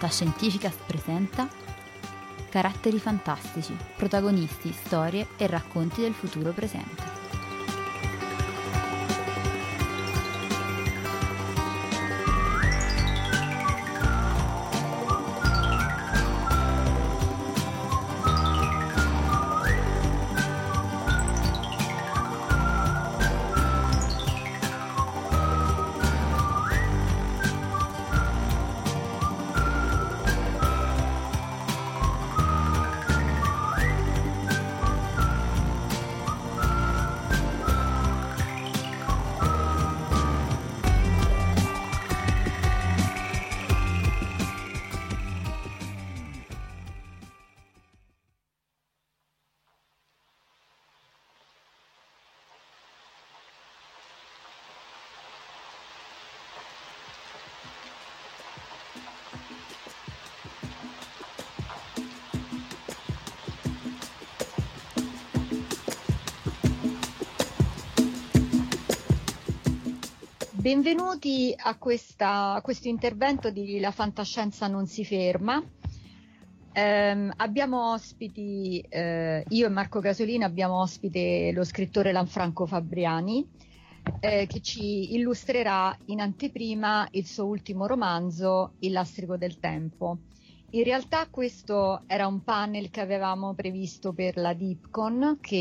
Fantascientificas presenta Caratteri fantastici, protagonisti, storie e racconti del futuro presente. Benvenuti a, questa, a, questo intervento di La fantascienza non si ferma. Eh, abbiamo ospiti, eh, io e Marco Gasolina abbiamo ospite lo scrittore Lanfranco Fabriani eh, che ci illustrerà in anteprima il suo ultimo romanzo, Il lastrico del tempo. In realtà questo era un panel che avevamo previsto per la DeepCon che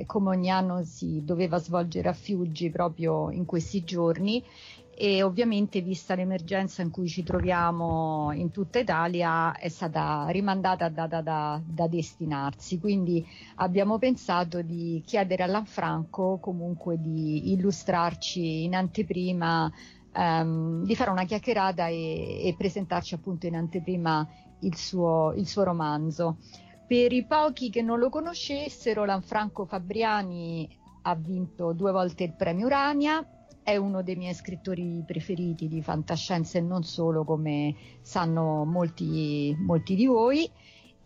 eh, come ogni anno si doveva svolgere a Fiuggi proprio in questi giorni. E ovviamente vista l'emergenza in cui ci troviamo in tutta Italia è stata rimandata da, da, da, da destinarsi. Quindi abbiamo pensato di chiedere a Lanfranco comunque di illustrarci in anteprima um, di fare una chiacchierata e, e, presentarci appunto in anteprima il suo, il suo romanzo. Per i pochi che non lo conoscessero, Lanfranco Fabriani ha vinto due volte il premio Urania, è uno dei miei scrittori preferiti di fantascienza e non solo, come sanno molti, molti di voi.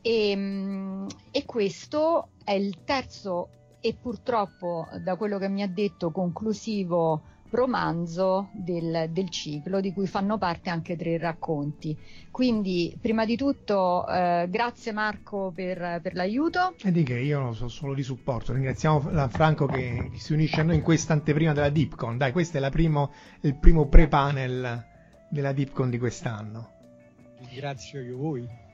E, mm, e, questo è il terzo e purtroppo, da quello che mi ha detto, conclusivo romanzo del, del, ciclo di cui fanno parte anche tre racconti. Quindi, prima di tutto, eh, grazie Marco per, per, l'aiuto. E di che io sono solo di supporto. Ringraziamo Franco che si unisce a noi in questa anteprima della Deepcon. Dai, questo è primo, il primo pre-panel della Deepcon di quest'anno. Ringrazio io voi.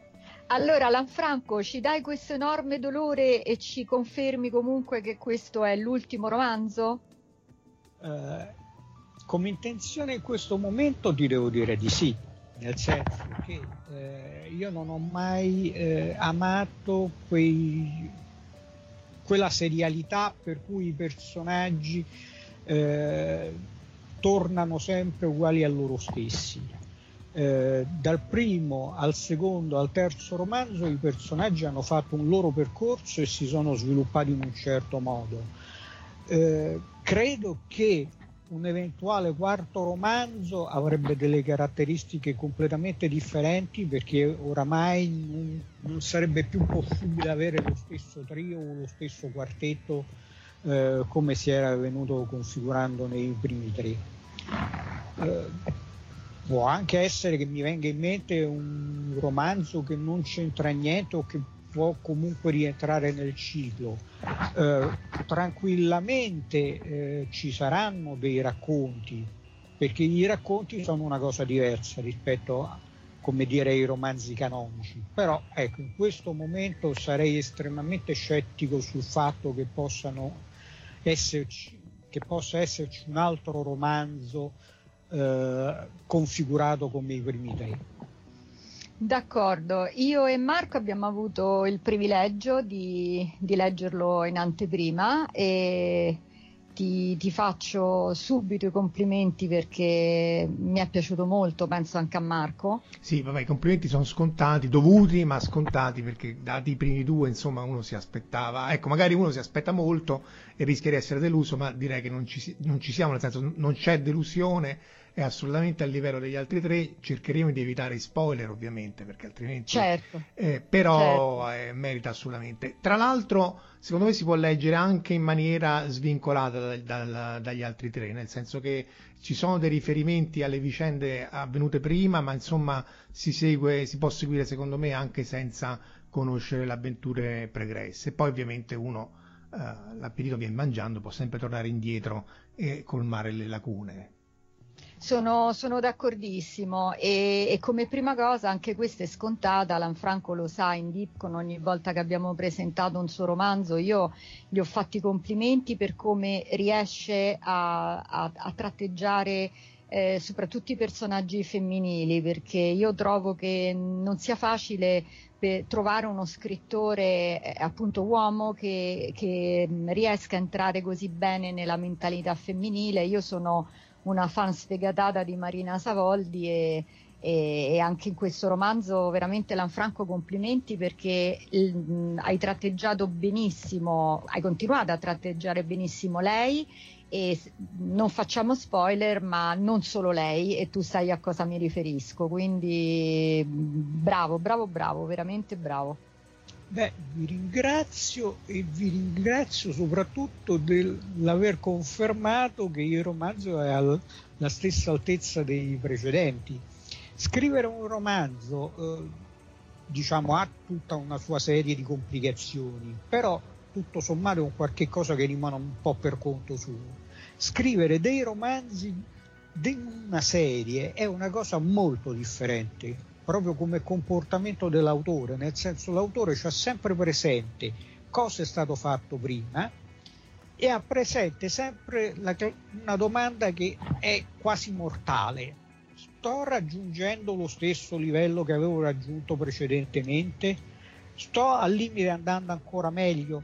Allora, Lanfranco, ci dai questo enorme dolore e ci confermi comunque che questo è l'ultimo romanzo? Uh, come intenzione in questo momento ti devo dire di sì, nel senso che eh, io non ho mai eh, amato quei, quella serialità per cui i personaggi eh, tornano sempre uguali a loro stessi. Eh, dal primo al secondo al terzo romanzo i personaggi hanno fatto un loro percorso e si sono sviluppati in un certo modo. Eh, credo che un eventuale quarto romanzo avrebbe delle caratteristiche completamente differenti perché oramai non, non sarebbe più possibile avere lo stesso trio o lo stesso quartetto eh, come si era venuto configurando nei primi tre. Eh, può anche essere che mi venga in mente un romanzo che non c'entra niente o che può comunque rientrare nel ciclo. Eh, tranquillamente eh, ci saranno dei racconti, perché i racconti sono una cosa diversa rispetto a, come dire, ai romanzi canonici. Però ecco, in questo momento sarei estremamente scettico sul fatto che esserci, che possa esserci un altro romanzo eh, configurato come i primi tre. D'accordo, io e Marco abbiamo avuto il privilegio di, di leggerlo in anteprima e ti, ti, faccio subito i complimenti perché mi è piaciuto molto, penso anche a Marco. Sì, vabbè, i complimenti sono scontati, dovuti ma scontati perché dati i primi due, insomma, uno si aspettava, ecco, magari uno si aspetta molto e rischia di essere deluso, ma direi che non ci, non ci siamo, nel senso non c'è delusione è assolutamente a livello degli altri tre, cercheremo di evitare spoiler ovviamente perché altrimenti... Certo. Eh, però certo. Eh, merita assolutamente. Tra l'altro secondo me si può leggere anche in maniera svincolata da, da, dagli altri tre, nel senso che ci sono dei riferimenti alle vicende avvenute prima, ma insomma si, segue, si può seguire secondo me anche senza conoscere le avventure pregresse. Poi ovviamente uno eh, l'appetito viene mangiando, può sempre tornare indietro e colmare le lacune. Sono, sono d'accordissimo e, e, come prima cosa anche questa è scontata, Lanfranco lo sa in Dipcon ogni volta che abbiamo presentato un suo romanzo io gli ho fatti complimenti per come riesce a, a, a tratteggiare eh, soprattutto i personaggi femminili perché io trovo che non sia facile trovare uno scrittore eh, appunto uomo che, che riesca a entrare così bene nella mentalità femminile. Io sono una fan sfegatata di Marina Savoldi e, e, anche in questo romanzo veramente Lanfranco complimenti perché il, hai tratteggiato benissimo, hai continuato a tratteggiare benissimo lei e non facciamo spoiler, ma non solo lei e tu sai a cosa mi riferisco, quindi bravo, bravo, bravo, veramente bravo. Beh, vi ringrazio e vi ringrazio soprattutto dell'aver confermato che il romanzo è alla stessa altezza dei precedenti. Scrivere un romanzo, eh, diciamo, ha tutta una sua serie di complicazioni, però tutto sommato è un qualche cosa che rimane un po' per conto suo. Scrivere dei romanzi di una serie è una cosa molto differente proprio come comportamento dell'autore, nel senso l'autore ha sempre presente cosa è stato fatto prima e ha presente sempre la, una domanda che è quasi mortale. Sto raggiungendo lo stesso livello che avevo raggiunto precedentemente? Sto al limite andando ancora meglio?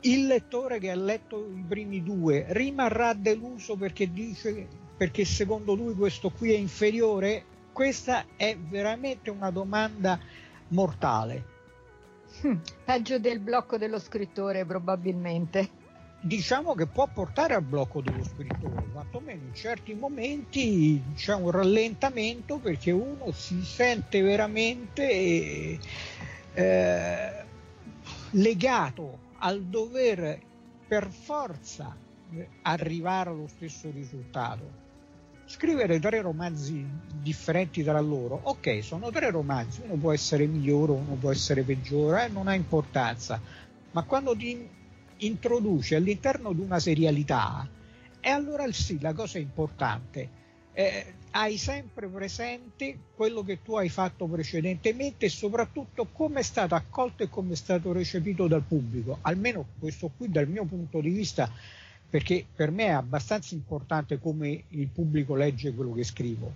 Il lettore che ha letto i primi due rimarrà deluso perché dice perché secondo lui questo qui è inferiore? Questa è veramente una domanda mortale. Hm, peggio del blocco dello scrittore probabilmente. Diciamo che può portare al blocco dello scrittore, quantomeno in certi momenti c'è un rallentamento perché uno si sente veramente eh, legato al dover per forza arrivare allo stesso risultato scrivere tre romanzi differenti tra loro, ok, sono tre romanzi, uno può essere migliore, uno può essere peggiore, eh, non ha importanza, ma quando ti introduci all'interno di una serialità, e allora sì, la cosa importante, eh, hai sempre presente quello che tu hai fatto precedentemente e soprattutto come è stato accolto e come è stato recepito dal pubblico, almeno questo qui dal mio punto di vista, perché per me è abbastanza importante come il pubblico legge quello che scrivo.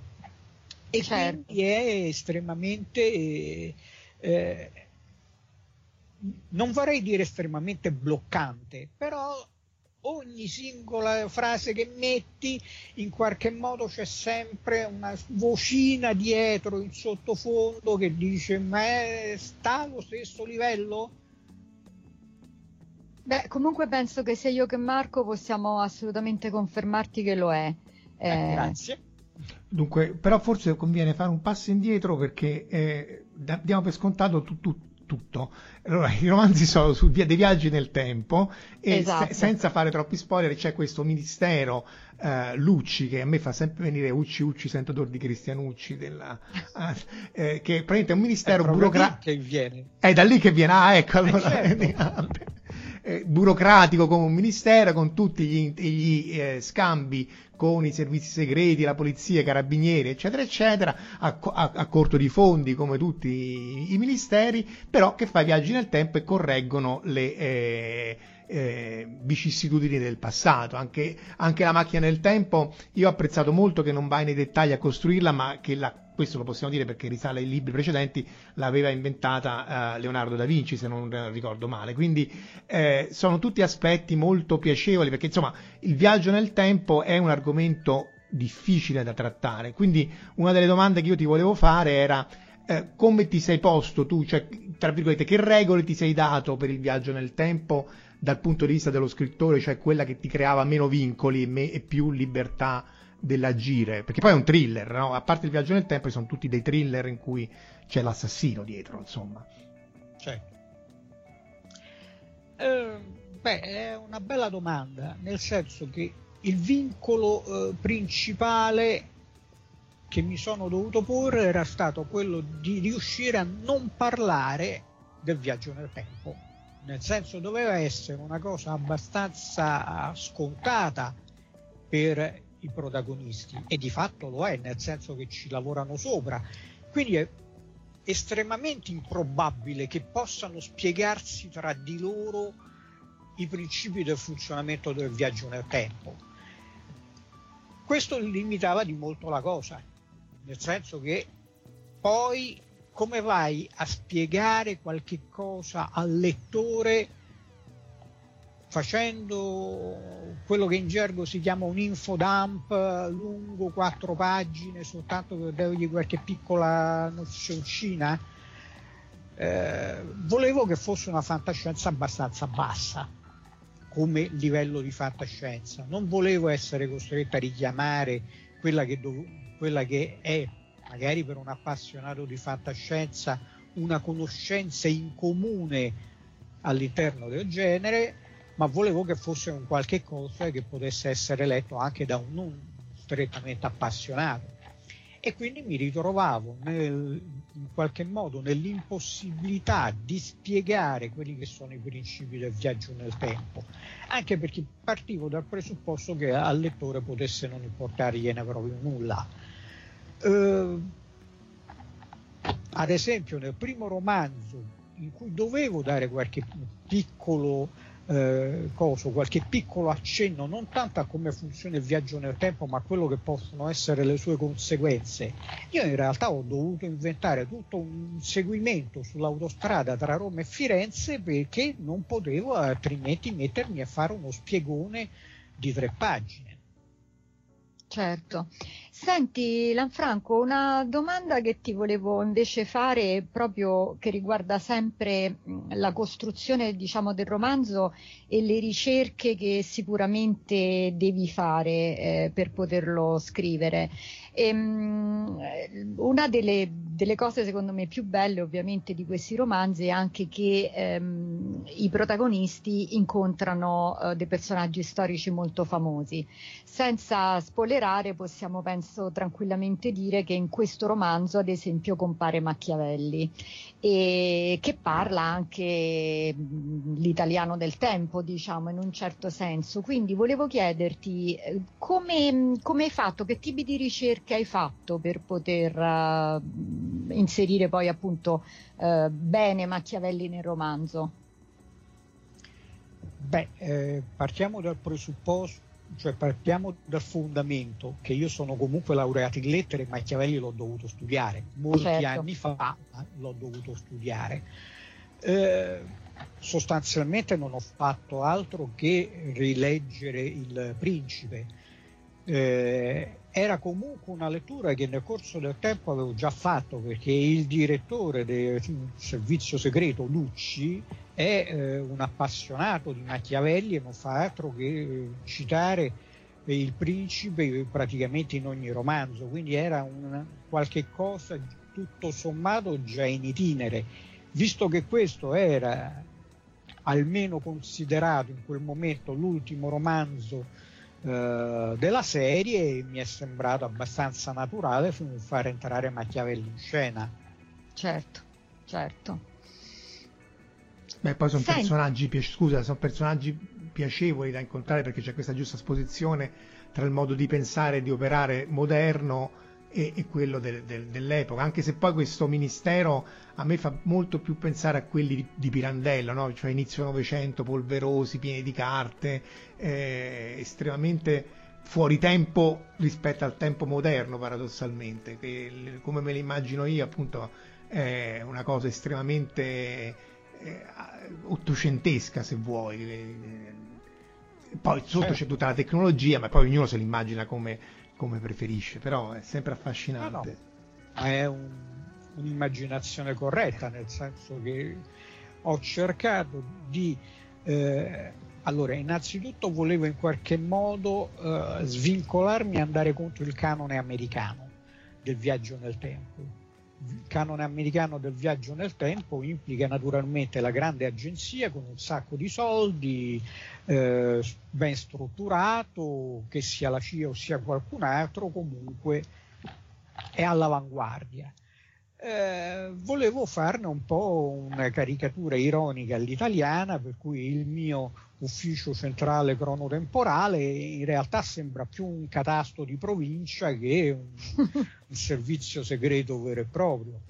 E certo. quindi è estremamente, eh, non vorrei dire estremamente bloccante, però ogni singola frase che metti in qualche modo c'è sempre una vocina dietro in sottofondo che dice ma sta allo stesso livello? Beh, comunque penso che sia io che Marco possiamo assolutamente confermarti che lo è. Eh, eh, grazie. Dunque, però forse conviene fare un passo indietro perché eh, diamo per scontato tu, tu, tutto. Allora, i romanzi sono su via dei viaggi nel tempo e esatto. se, senza fare troppi spoiler c'è questo ministero uh, Lucci che a me fa sempre venire Ucci Ucci sento odore di Cristianucci della, uh, eh, che praticamente è un ministero burocratico che viene è da lì che viene ah ecco allora eh, certo. Eh, burocratico come un ministero con tutti gli, gli eh, scambi con i servizi segreti, la polizia, i carabinieri, eccetera, eccetera, a, a, a corto di fondi come tutti i, i, ministeri, però che fa viaggi nel tempo e correggono le eh, eh, vicissitudini del passato. Anche, anche la macchina del tempo, io ho apprezzato molto che non vai nei dettagli a costruirla, ma che la questo lo possiamo dire perché risale ai libri precedenti, l'aveva inventata uh, Leonardo da Vinci, se non ricordo male. Quindi eh, sono tutti aspetti molto piacevoli perché insomma il viaggio nel tempo è un argomento difficile da trattare. Quindi una delle domande che io ti volevo fare era eh, come ti sei posto tu, cioè tra virgolette, che regole ti sei dato per il viaggio nel tempo dal punto di vista dello scrittore, cioè quella che ti creava meno vincoli e, me- e più libertà dell'agire, perché poi è un thriller, no? a parte il viaggio nel tempo, sono tutti dei thriller in cui c'è l'assassino dietro, insomma. Certo. Eh, beh, è una bella domanda, nel senso che il vincolo eh, principale che mi sono dovuto porre era stato quello di riuscire a non parlare del viaggio nel tempo, nel senso doveva essere una cosa abbastanza scontata per i protagonisti e di fatto lo è, nel senso che ci lavorano sopra. Quindi è estremamente improbabile che possano spiegarsi tra di loro i principi del funzionamento del viaggio nel tempo. Questo limitava di molto la cosa, nel senso che poi come vai a spiegare qualche cosa al lettore facendo quello che in gergo si chiama un infodump lungo quattro pagine soltanto per dargli qualche piccola nozioncina eh, volevo che fosse una fantascienza abbastanza bassa come livello di fantascienza. Non volevo essere costretto a richiamare quella che, dov- quella che è magari per un appassionato di fantascienza una conoscenza in comune all'interno del genere ma volevo che fosse un qualche cosa che potesse essere letto anche da un non strettamente appassionato. E quindi mi ritrovavo nel, in qualche modo nell'impossibilità di spiegare quelli che sono i principi del viaggio nel tempo, anche perché partivo dal presupposto che al lettore potesse non importargliene proprio nulla. Eh, ad esempio nel primo romanzo in cui dovevo dare qualche piccolo eh, coso, qualche piccolo accenno non tanto a come funziona il viaggio nel tempo, ma a quello che possono essere le sue conseguenze. Io in realtà ho dovuto inventare tutto un seguimento sull'autostrada tra Roma e Firenze perché non potevo altrimenti mettermi a fare uno spiegone di tre pagine. Certo. Senti, Lanfranco, una domanda che ti volevo invece fare proprio che riguarda sempre la costruzione, diciamo, del romanzo e le ricerche che sicuramente devi fare eh, per poterlo scrivere. E, ehm, una delle delle cose secondo me più belle ovviamente di questi romanzi è anche che ehm, i protagonisti incontrano eh, dei personaggi storici molto famosi. Senza spoilerare possiamo penso tranquillamente dire che in questo romanzo ad esempio compare Machiavelli e che parla anche l'italiano del tempo diciamo in un certo senso. Quindi volevo chiederti eh, come, come hai fatto, che tipi di ricerche hai fatto per poter uh, inserire poi appunto uh, bene Machiavelli nel romanzo? Beh, eh, partiamo dal presupposto, cioè partiamo dal fondamento che io sono comunque laureato in lettere e Machiavelli l'ho dovuto studiare, molti certo. anni fa l'ho dovuto studiare. Eh, sostanzialmente non ho fatto altro che rileggere il principe. Eh, era comunque una lettura che nel corso del tempo avevo già fatto perché il direttore del servizio segreto Lucci è eh, un appassionato di Machiavelli e non fa altro che eh, citare il principe praticamente in ogni romanzo, quindi era un, qualche cosa tutto sommato già in itinere. Visto che questo era almeno considerato in quel momento l'ultimo romanzo eh, della serie mi è sembrato abbastanza naturale far entrare Machiavelli in scena. Certo, certo. Beh, poi sono Senti. personaggi, scusa, sono personaggi piacevoli da incontrare perché c'è questa giusta esposizione tra il modo di pensare e di operare moderno e, e quello del, del, dell'epoca, anche se poi questo ministero a me fa molto più pensare a quelli di, di Pirandello, no? cioè inizio Novecento, polverosi, pieni di carte, eh, estremamente fuori tempo rispetto al tempo moderno paradossalmente, che come me l'immagino io appunto è una cosa estremamente eh, ottocentesca se vuoi. Poi sotto certo. c'è tutta la tecnologia, ma poi ognuno se l'immagina come come preferisce, però è sempre affascinante. No, no. È un, un'immaginazione corretta, nel senso che ho cercato di... Eh, allora, innanzitutto volevo in qualche modo eh, svincolarmi e andare contro il canone americano del viaggio nel tempo canone americano del viaggio nel tempo implica naturalmente la grande agenzia con un sacco di soldi, eh, ben strutturato, che sia la CIA o sia qualcun altro, comunque è all'avanguardia. Eh, volevo farne un po' una caricatura ironica all'italiana, per cui il mio ufficio centrale cronotemporale in realtà sembra più un catasto di provincia che un, un servizio segreto vero e proprio.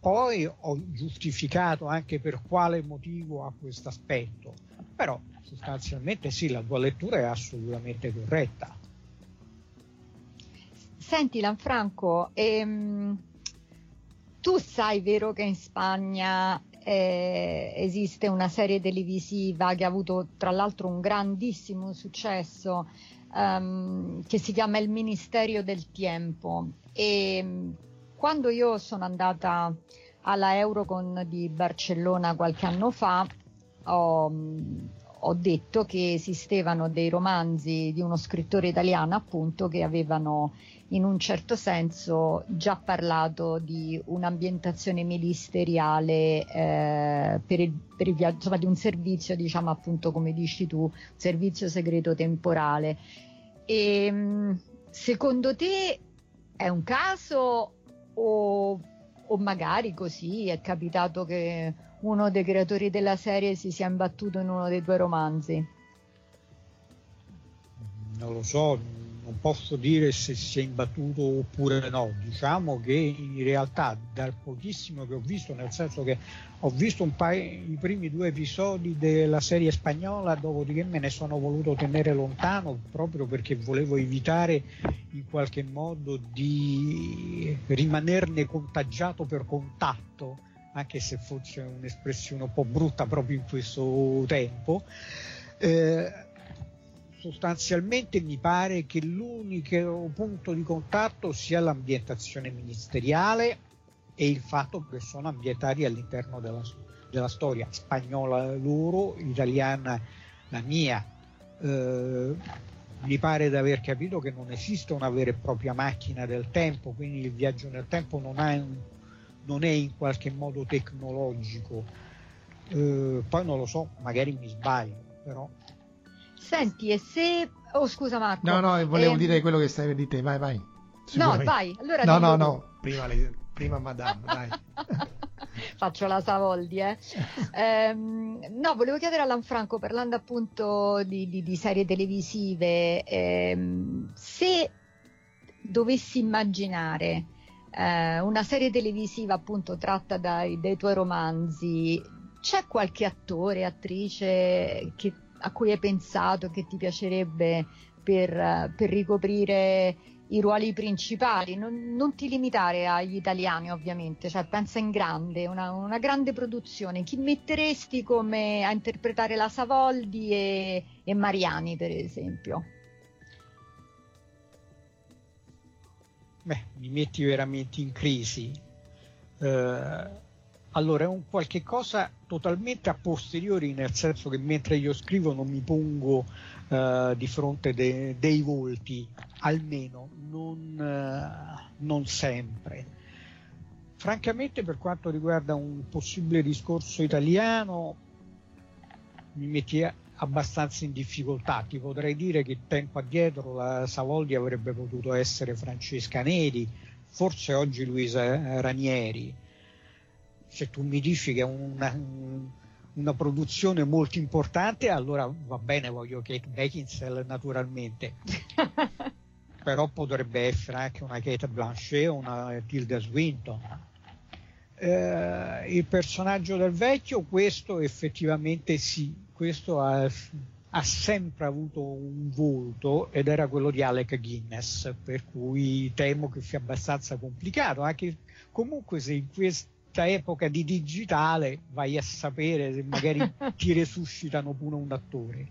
Poi ho giustificato anche per quale motivo ha questo aspetto, però sostanzialmente sì, la tua lettura è assolutamente corretta. Senti Lanfranco, ehm, tu sai vero che in Spagna eh, esiste una serie televisiva che ha avuto tra l'altro un grandissimo successo um, che si chiama Il Ministerio del Tempo. E quando io sono andata alla Eurocon di Barcellona qualche anno fa ho, ho detto che esistevano dei romanzi di uno scrittore italiano appunto che avevano in un certo senso già parlato di un'ambientazione ministeriale eh, per, il, per il viaggio, insomma di un servizio, diciamo appunto come dici tu, servizio segreto temporale. E, ehm, secondo te è un caso o, o magari così è capitato che uno dei creatori della serie si sia imbattuto in uno dei tuoi romanzi? Non lo so, non posso dire se si è imbattuto oppure no, diciamo che in realtà dal pochissimo che ho visto, nel senso che ho visto i primi due episodi della serie spagnola, dopodiché me ne sono voluto tenere lontano proprio perché volevo evitare in qualche modo di rimanerne contagiato per contatto, anche se fosse un'espressione un po' brutta proprio in questo tempo. Eh, sostanzialmente mi pare che l'unico punto di contatto sia l'ambientazione ministeriale e il fatto che sono ambientati all'interno della, della storia spagnola loro, italiana la mia. Eh, mi pare di aver capito che non esiste una vera e propria macchina del tempo, quindi il viaggio nel tempo non ha un, non è in qualche modo tecnologico. Eh, poi non lo so, magari mi sbaglio, però. Senti, e se... Oh, scusa Marco. No, no, volevo ehm... dire quello che stai per dire te, vai, vai. No, vai, allora... No, no, no, prima, le... prima Madame, dai. Faccio la Savoldi, eh. ehm, no, volevo chiedere a Lanfranco, parlando appunto di, di, di serie televisive, ehm, se dovessi immaginare eh, una serie televisiva appunto tratta dai, dai tuoi romanzi, c'è qualche attore, attrice che, a cui hai pensato che ti piacerebbe per, per ricoprire i ruoli principali? Non, non, ti limitare agli italiani ovviamente, cioè pensa in grande, una, una grande produzione. Chi metteresti come a interpretare la Savoldi e, e Mariani per esempio? Beh, mi metti veramente in crisi. Eh, allora, è un qualche cosa totalmente a posteriori, nel senso che mentre io scrivo non mi pongo eh, di fronte de- dei volti, almeno non, eh, non sempre. Francamente, per quanto riguarda un possibile discorso italiano, mi metti abbastanza in difficoltà. Ti potrei dire che tempo addietro la Savoldi avrebbe potuto essere Francesca Neri, forse oggi Luisa Ranieri. Se tu mi dici che è una, una produzione molto importante, allora va bene, voglio Kate Beckinsale naturalmente. Però potrebbe essere anche una Kate Blanchet o una Tilda Swinton. Eh, il personaggio del vecchio, questo effettivamente sì, questo ha, ha, sempre avuto un volto ed era quello di Alec Guinness, per cui temo che sia abbastanza complicato, anche comunque se in questa epoca di digitale vai a sapere se magari ti resuscitano pure un attore.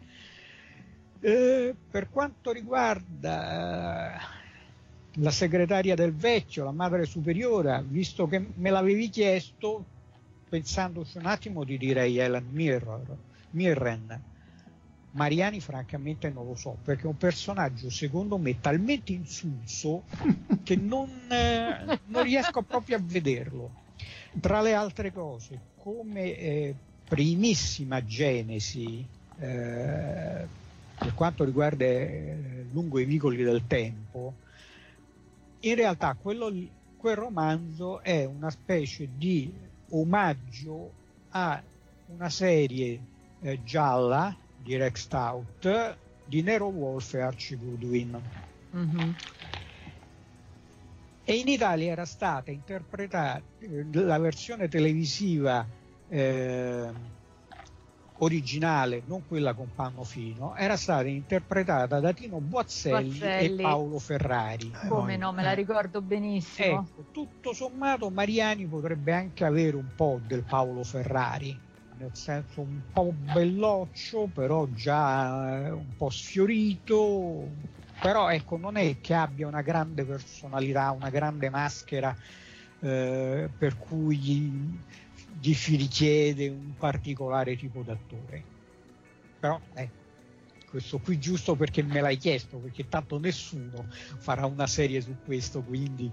Eh, per quanto riguarda eh, la segretaria del vecchio, la madre superiore, visto che me l'avevi chiesto, pensandoci un attimo ti direi Ellen Mirror Mirren. Mariani francamente non lo so, perché è un personaggio secondo me talmente insulso che non, eh, non riesco proprio a vederlo. Tra le altre cose, come eh, primissima genesi eh, per quanto riguarda eh, lungo i vicoli del tempo, in realtà quello, quel romanzo è una specie di omaggio a una serie eh, gialla di Rex Stout di Nero Wolf e Archie Goodwin. Mm-hmm. E in Italia era stata interpretata eh, la versione televisiva eh, originale, non quella con panno fino, era stata interpretata da Tino Boazzelli, Boazzelli. e Paolo Ferrari. Come no, me la ricordo benissimo. Ecco, tutto sommato Mariani potrebbe anche avere un po' del Paolo Ferrari nel senso un po' belloccio, però già eh, un po' sfiorito, però ecco non è che abbia una grande personalità, una grande maschera eh, per cui si richiede un particolare tipo d'attore. Però ecco, questo qui giusto perché me l'hai chiesto, perché tanto nessuno farà una serie su questo, quindi...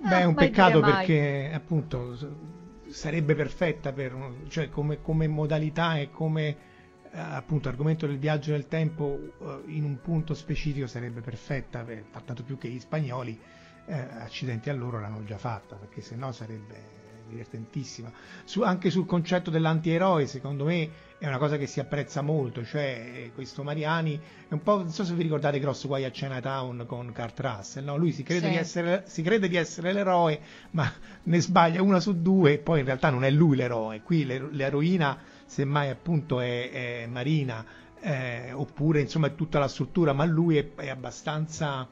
Beh, è un peccato perché appunto sarebbe perfetta per, cioè come, come modalità e come eh, appunto argomento del viaggio nel tempo eh, in un punto specifico sarebbe perfetta, per, tanto più che gli spagnoli eh, accidenti a loro l'hanno già fatta, perché se no sarebbe divertentissima. Su, anche sul concetto dell'antieroe, secondo me è una cosa che si apprezza molto, cioè questo Mariani è un po', non so se vi ricordate Gross Guai a Chinatown con Kurt Russell, no? lui si crede, sì. di essere, si crede, di essere, l'eroe, ma ne sbaglia una su due e poi in realtà non è lui l'eroe, qui l'eroina semmai appunto è, è Marina, eh, oppure insomma è tutta la struttura, ma lui è, è abbastanza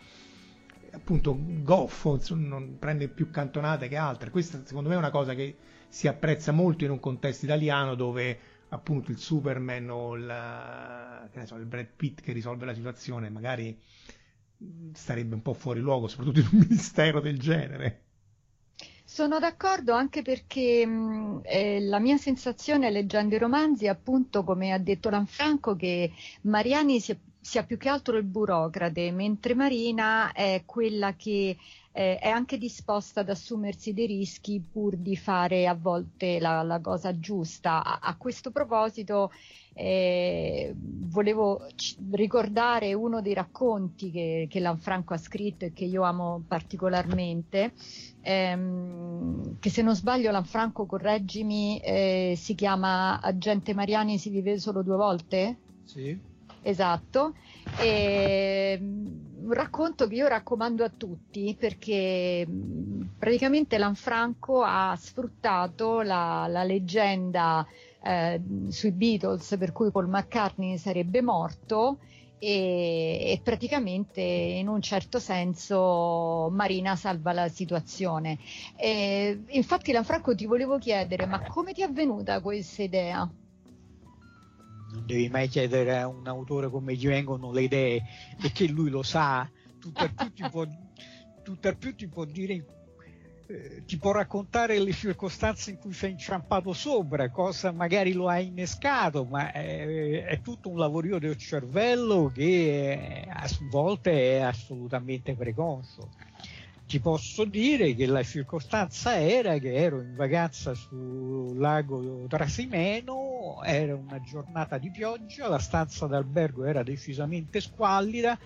appunto goffo, non prende più cantonate che altre. Questa secondo me è una cosa che si apprezza molto in un contesto italiano dove appunto il Superman o il, so, il Brad Pitt che risolve la situazione magari starebbe un po' fuori luogo, soprattutto in un ministero del genere. Sono d'accordo anche perché mh, eh, la mia sensazione leggendo i romanzi, appunto, come ha detto Lanfranco, che Mariani sia, sia più che altro il burocrate, mentre Marina è quella che eh, è anche disposta ad assumersi dei rischi pur di fare a volte la, la cosa giusta. A, a questo proposito eh, volevo c- ricordare uno dei racconti che, che Lanfranco ha scritto e che io amo particolarmente, ehm, che se non sbaglio Lanfranco, correggimi, eh, si chiama Agente Mariani si vive solo due volte? Sì. Esatto, e, un racconto che io raccomando a tutti perché praticamente Lanfranco ha sfruttato la, la leggenda eh, sui Beatles per cui Paul McCartney sarebbe morto e, e, praticamente in un certo senso Marina salva la situazione. E, infatti Lanfranco ti volevo chiedere ma come ti è venuta questa idea? Non devi mai chiedere a un autore come gli vengono le idee perché lui lo sa, tutt'al più più ti può dire eh, ti può raccontare le circostanze in cui sei inciampato sopra, cosa magari lo ha innescato, ma è, è tutto un lavorio del cervello che è, a volte è assolutamente preconscio ti posso dire che la circostanza era che ero in vacanza sul lago Trasimeno, era una giornata di pioggia, la stanza d'albergo era decisamente squallida,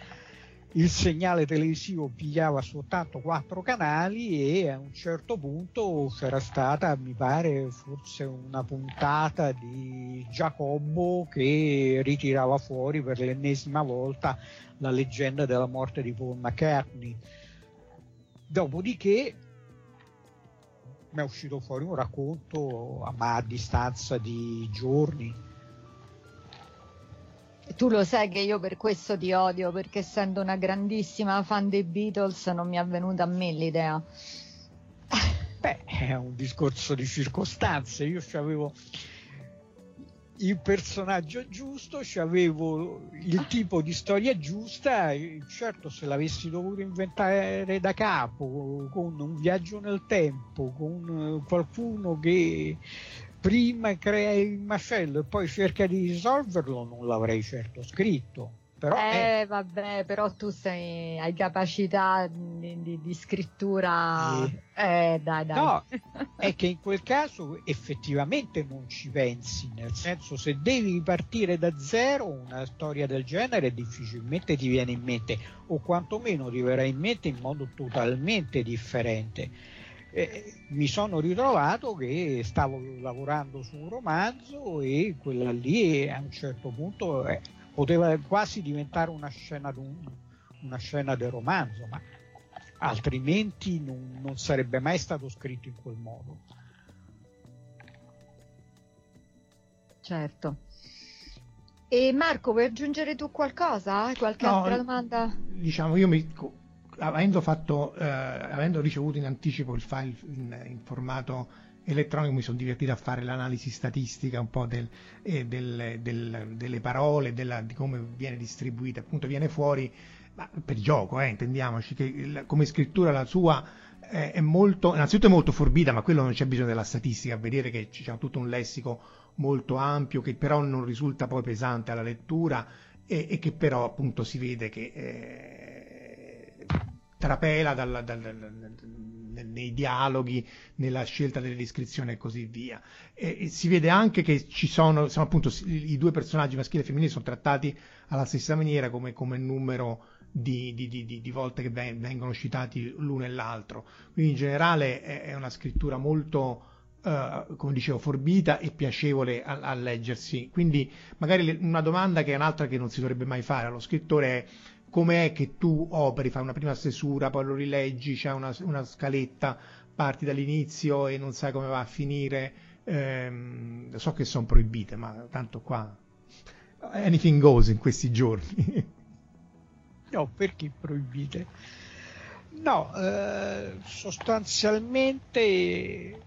il segnale televisivo pigliava soltanto quattro canali e a un certo punto c'era stata, mi pare, forse una puntata di Giacobbo che ritirava fuori per l'ennesima volta la leggenda della morte di Paul McCartney Dopodiché mi è uscito fuori un racconto ma a distanza di giorni. Tu lo sai che io per questo ti odio, perché essendo una grandissima fan dei Beatles non mi è venuta a me l'idea. Beh, è un discorso di circostanze. Io avevo il personaggio giusto, avevo il tipo di storia giusta, certo se l'avessi dovuto inventare da capo, con un viaggio nel tempo, con qualcuno che prima crea il macello e poi cerca di risolverlo, non l'avrei certo scritto. Però eh, è... vabbè, però tu sei, hai capacità di, di, di scrittura. Eh. eh, dai, dai. No, è che in quel caso effettivamente non ci pensi, nel senso se devi partire da zero una storia del genere difficilmente ti viene in mente o quantomeno ti verrà in mente in modo totalmente differente. Eh, mi sono ritrovato che stavo lavorando su un romanzo e quella lì a un certo punto eh, poteva quasi diventare una scena, una scena del romanzo, ma altrimenti non, non sarebbe mai stato scritto in quel modo. Certo. E Marco, vuoi aggiungere tu qualcosa? Qualche no, altra domanda? Diciamo, io mi, avendo, fatto, eh, avendo ricevuto in anticipo il file in, in formato elettronico mi sono divertito a fare l'analisi statistica un po' del, eh, del, del, delle parole, della, di come viene distribuita, appunto viene fuori, per gioco, eh, intendiamoci, che il, come scrittura la sua eh, è molto, innanzitutto è molto forbita, ma quello non c'è bisogno della statistica, vedere che c'è tutto un lessico molto ampio che però non risulta poi pesante alla lettura e, e che però appunto si vede che eh, trapela dal, dal, dal, nei dialoghi, nella scelta delle descrizioni e così via. E, e si vede anche che ci sono, sono appunto i due personaggi maschili e femminili sono trattati alla stessa maniera come, come numero di, di, di, di, volte che vengono citati l'uno e l'altro. Quindi in generale è, è una scrittura molto, uh, come dicevo, forbita e piacevole a, a, leggersi. Quindi magari una domanda che è un'altra che non si dovrebbe mai fare allo scrittore è com'è che tu operi, fai una prima stesura, poi lo rileggi, c'è una, una scaletta, parti dall'inizio e non sai come va a finire. Ehm, so che sono proibite, ma tanto qua anything goes in questi giorni. no, perché proibite? No, eh, sostanzialmente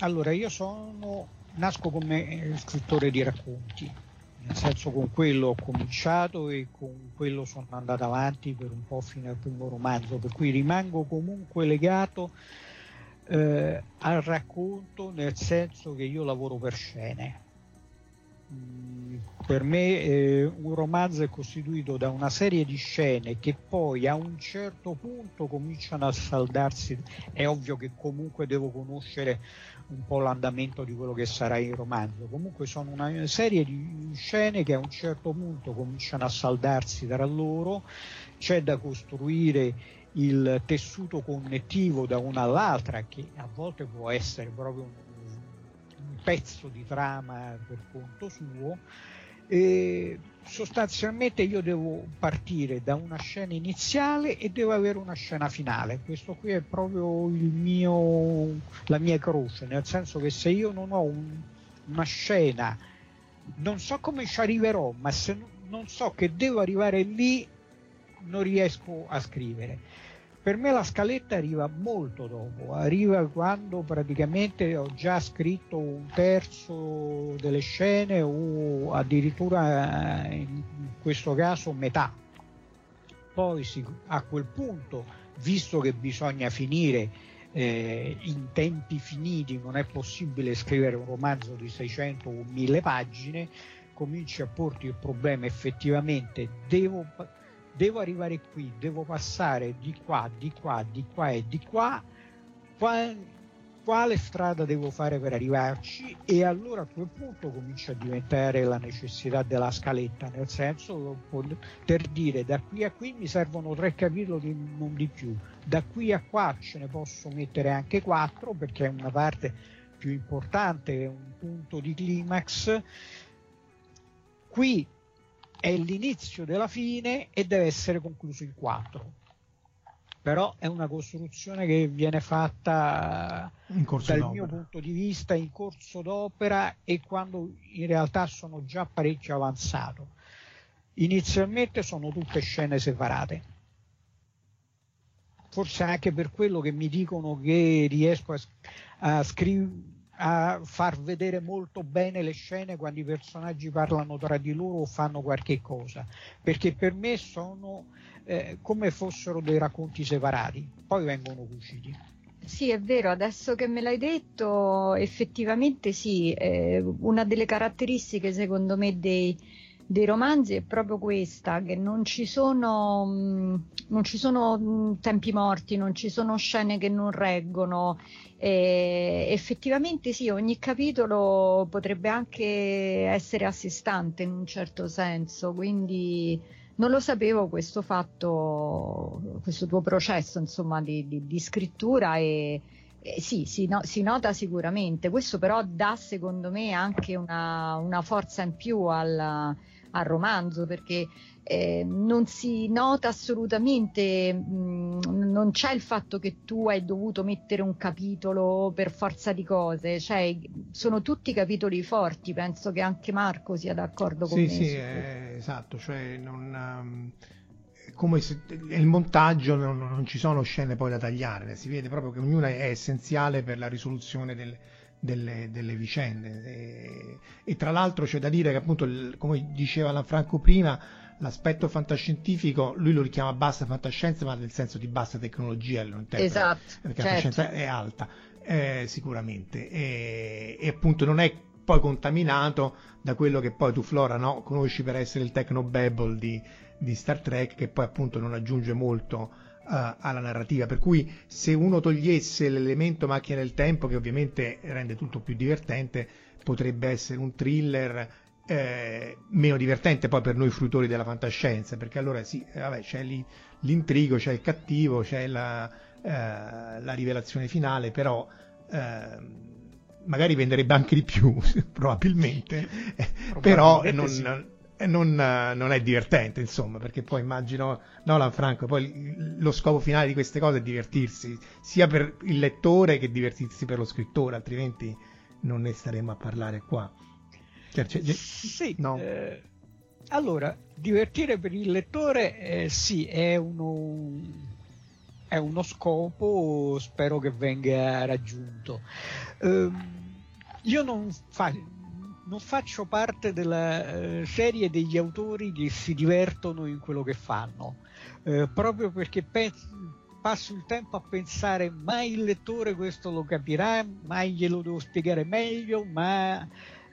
allora io sono nasco come scrittore di racconti nel senso con quello ho cominciato e con quello sono andato avanti per un po' fino al primo romanzo, per cui rimango comunque legato eh, al racconto nel senso che io lavoro per scene. Mm, per me eh, un romanzo è costituito da una serie di scene che poi a un certo punto cominciano a saldarsi. È ovvio che comunque devo conoscere un po' l'andamento di quello che sarà il romanzo. Comunque sono una serie di scene che a un certo punto cominciano a saldarsi tra loro, c'è da costruire il tessuto connettivo da una all'altra che a volte può essere proprio un pezzo di trama per conto suo. E sostanzialmente io devo partire da una scena iniziale e devo avere una scena finale. Questo qui è proprio mio, la mia croce, nel senso che se io non ho un, una scena, non so come ci arriverò, ma se non so che devo arrivare lì, non riesco a scrivere per me la scaletta arriva molto dopo, arriva quando praticamente ho già scritto un terzo delle scene o addirittura eh, in questo caso metà. Poi a quel punto, visto che bisogna finire eh, in tempi finiti, non è possibile scrivere un romanzo di 600 o 1000 pagine, cominci a porti il problema effettivamente devo devo arrivare qui, devo passare di qua, di qua, di qua e di qua, qual, quale strada devo fare per arrivarci? E allora a quel punto comincia a diventare la necessità della scaletta, nel senso per dire da qui a qui mi servono tre capitoli, non di più, da qui a qua ce ne posso mettere anche quattro perché è una parte più importante, è un punto di climax. Qui è l'inizio della fine e deve essere concluso in quattro. Però è una costruzione che viene fatta dal d'opera. mio punto di vista in corso d'opera e quando in realtà sono già parecchio avanzato. Inizialmente sono tutte scene separate. Forse anche per quello che mi dicono che riesco a, a scrivere a far vedere molto bene le scene quando i personaggi parlano tra di loro o fanno qualche cosa, perché per me sono eh, come fossero dei racconti separati, poi vengono cuciti. Sì, è vero, adesso che me l'hai detto, effettivamente sì, eh, una delle caratteristiche secondo me dei, dei romanzi è proprio questa, che non ci sono, mm, non ci sono mm, tempi morti, non ci sono scene che non reggono, e effettivamente sì, ogni capitolo potrebbe anche essere a sé stante in un certo senso, quindi non lo sapevo questo fatto, questo tuo processo insomma di, di, di scrittura e, e sì, si, no, si, nota sicuramente, questo però dà secondo me anche una, una forza in più al, al romanzo perché eh, non si nota assolutamente, mh, non c'è il fatto che tu hai dovuto mettere un capitolo per forza di cose, cioè sono tutti capitoli forti, penso che anche Marco sia d'accordo con sì, me. Sì, eh, esatto, cioè non, um, come se, il montaggio non, non, ci sono scene poi da tagliare, si vede proprio che ognuna è essenziale per la risoluzione del, delle, delle, vicende. E, e, tra l'altro c'è da dire che appunto, come diceva Lanfranco prima, l'aspetto fantascientifico lui lo richiama bassa fantascienza ma nel senso di bassa tecnologia lo esatto, perché certo. la fantascienza è alta eh, sicuramente e, e, appunto non è poi contaminato da quello che poi tu Flora no? conosci per essere il technobabble di, di Star Trek che poi appunto non aggiunge molto alla narrativa per cui se uno togliesse l'elemento macchina del tempo che ovviamente rende tutto più divertente potrebbe essere un thriller eh, meno divertente poi per noi fruitori della fantascienza, perché allora sì, eh, vabbè, c'è lì l'intrigo, c'è il cattivo, c'è la, eh, la rivelazione finale, però eh, magari venderebbe anche di più, probabilmente, però non, sì. Non, non, è divertente, insomma, perché poi immagino, no Lanfranco, poi lo scopo finale di queste cose è divertirsi, sia per il lettore che divertirsi per lo scrittore, altrimenti non ne staremo a parlare qua. Cioè, sì, no. eh, allora, divertire per il lettore eh, sì, è uno, è uno, scopo, spero che venga raggiunto. Eh, io non, fa, non, faccio parte della eh, serie degli autori che si divertono in quello che fanno, eh, proprio perché penso, passo il tempo a pensare mai il lettore questo lo capirà, mai glielo devo spiegare meglio, ma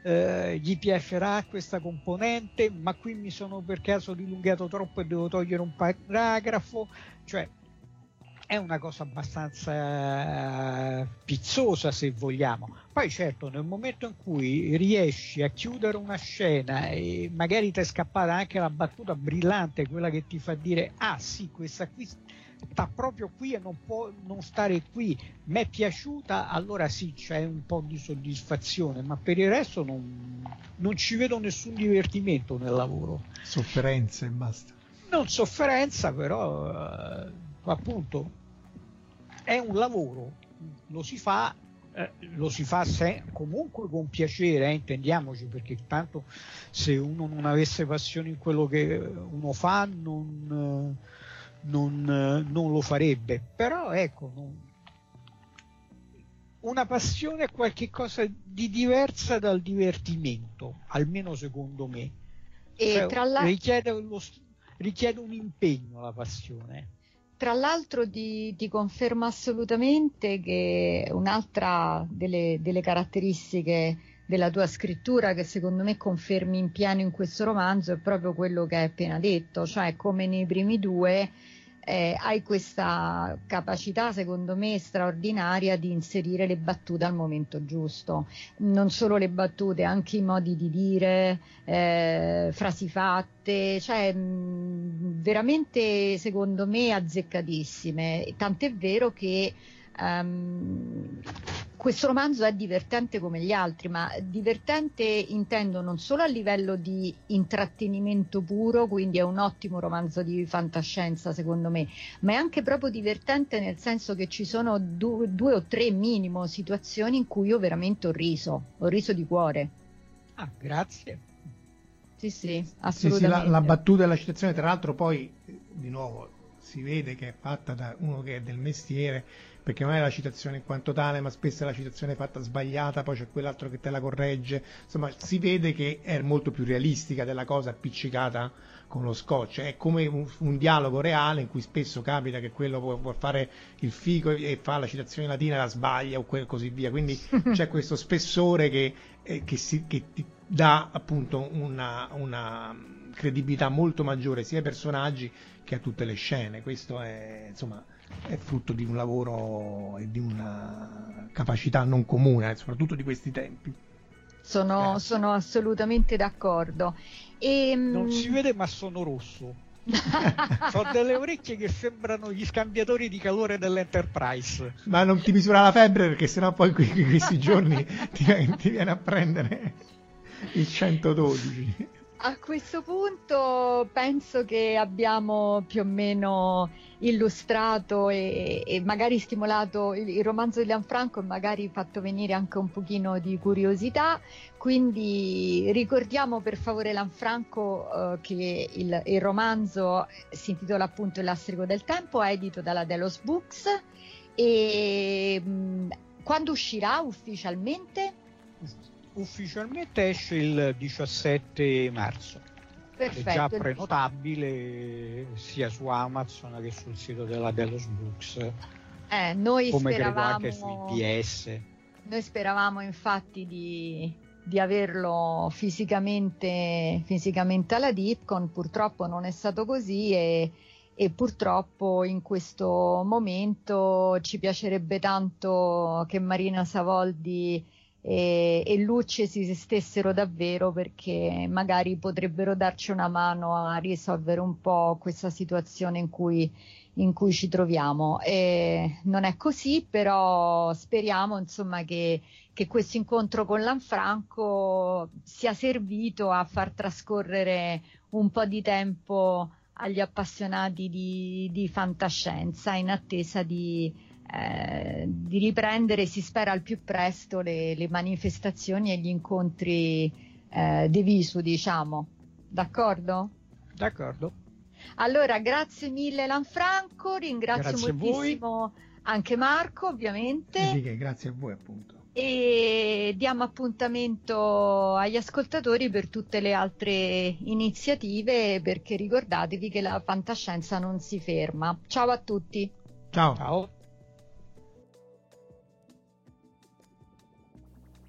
eh, gli piacerà questa componente, ma qui mi sono per caso dilungato troppo e devo togliere un paragrafo, cioè è una cosa abbastanza pizzosa se vogliamo. Poi certo nel momento in cui riesci a chiudere una scena e magari ti è scappata anche la battuta brillante, quella che ti fa dire ah sì questa qui sta proprio qui e non può non stare qui, mi è piaciuta, allora sì c'è un po' di soddisfazione, ma per il resto non, non ci vedo nessun divertimento nel lavoro. Sofferenza e basta. Non sofferenza, però eh, appunto è un lavoro, lo si fa eh, lo si fa se, comunque con piacere, eh, intendiamoci, perché tanto se uno non avesse passione in quello che uno fa non, non, non lo farebbe. Però ecco, non, una passione è qualcosa di diversa dal divertimento, almeno secondo me. E cioè, richiede, lo, richiede un impegno la passione tra l'altro ti, ti, confermo assolutamente che un'altra delle, delle, caratteristiche della tua scrittura che secondo me confermi in pieno in questo romanzo è proprio quello che hai appena detto, cioè come nei primi due eh, hai questa capacità, secondo me, straordinaria di inserire le battute al momento giusto. Non solo le battute, anche i modi di dire, eh, frasi fatte, cioè mh, veramente, secondo me, azzeccatissime. Tant'è vero che Um, questo romanzo è divertente come gli altri, ma divertente intendo non solo a livello di intrattenimento puro, quindi è un ottimo romanzo di fantascienza secondo me, ma è anche proprio divertente nel senso che ci sono due, due o tre minimo situazioni in cui io veramente ho riso, ho riso di cuore. Ah, grazie. Sì, sì, assolutamente. Sì, sì, la, la battuta e la citazione, tra l'altro poi, di nuovo, si vede che è fatta da uno che è del mestiere perché non è la citazione in quanto tale, ma spesso è la citazione fatta sbagliata, poi c'è quell'altro che te la corregge, insomma si vede che è molto più realistica della cosa appiccicata con lo scotch, è come un, un dialogo reale in cui spesso capita che quello può, può, fare il figo e fa la citazione latina e la sbaglia o que- così via, quindi c'è questo spessore che, eh, che, si, che ti dà appunto una, una credibilità molto maggiore sia ai personaggi che a tutte le scene, questo è insomma è frutto di un lavoro e di una capacità non comune, eh, soprattutto di questi tempi. Sono, sono assolutamente d'accordo. E, ehm, non si vede ma sono rosso. Ho delle orecchie che sembrano gli scambiatori di calore dell'Enterprise. Ma non ti misura la febbre perché sennò poi qui, questi giorni ti, ti viene a prendere il 112. A questo punto penso che abbiamo più o meno illustrato e, e magari stimolato il, il, romanzo di Lanfranco e magari fatto venire anche un pochino di curiosità. Quindi ricordiamo per favore Lanfranco uh, che il, il, romanzo si intitola appunto Il lastrico del tempo, è edito dalla Delos Books e mh, mm, quando uscirà ufficialmente? Ufficialmente esce il 17 marzo. Perfetto. È già prenotabile sia su Amazon che sul sito della Delos Books. Eh, noi come speravamo... credo anche su IPS. Noi speravamo infatti di, di averlo fisicamente, fisicamente alla Dipcon, purtroppo non è stato così e, e, purtroppo in questo momento ci piacerebbe tanto che Marina Savoldi e, e Luce si stessero davvero perché magari potrebbero darci una mano a risolvere un po' questa situazione in cui, in cui ci troviamo. E non è così, però speriamo insomma che, che questo incontro con Lanfranco sia servito a far trascorrere un po' di tempo agli appassionati di, di fantascienza in attesa di eh, di riprendere, si spera al più presto, le, le manifestazioni e gli incontri eh, di visu, diciamo. D'accordo? D'accordo. Allora, grazie mille Lanfranco, ringrazio grazie moltissimo anche Marco, ovviamente. Sì, sì, grazie a voi appunto. E diamo appuntamento agli ascoltatori per tutte le altre iniziative perché ricordatevi che la fantascienza non si ferma. Ciao a tutti. Ciao. Ciao.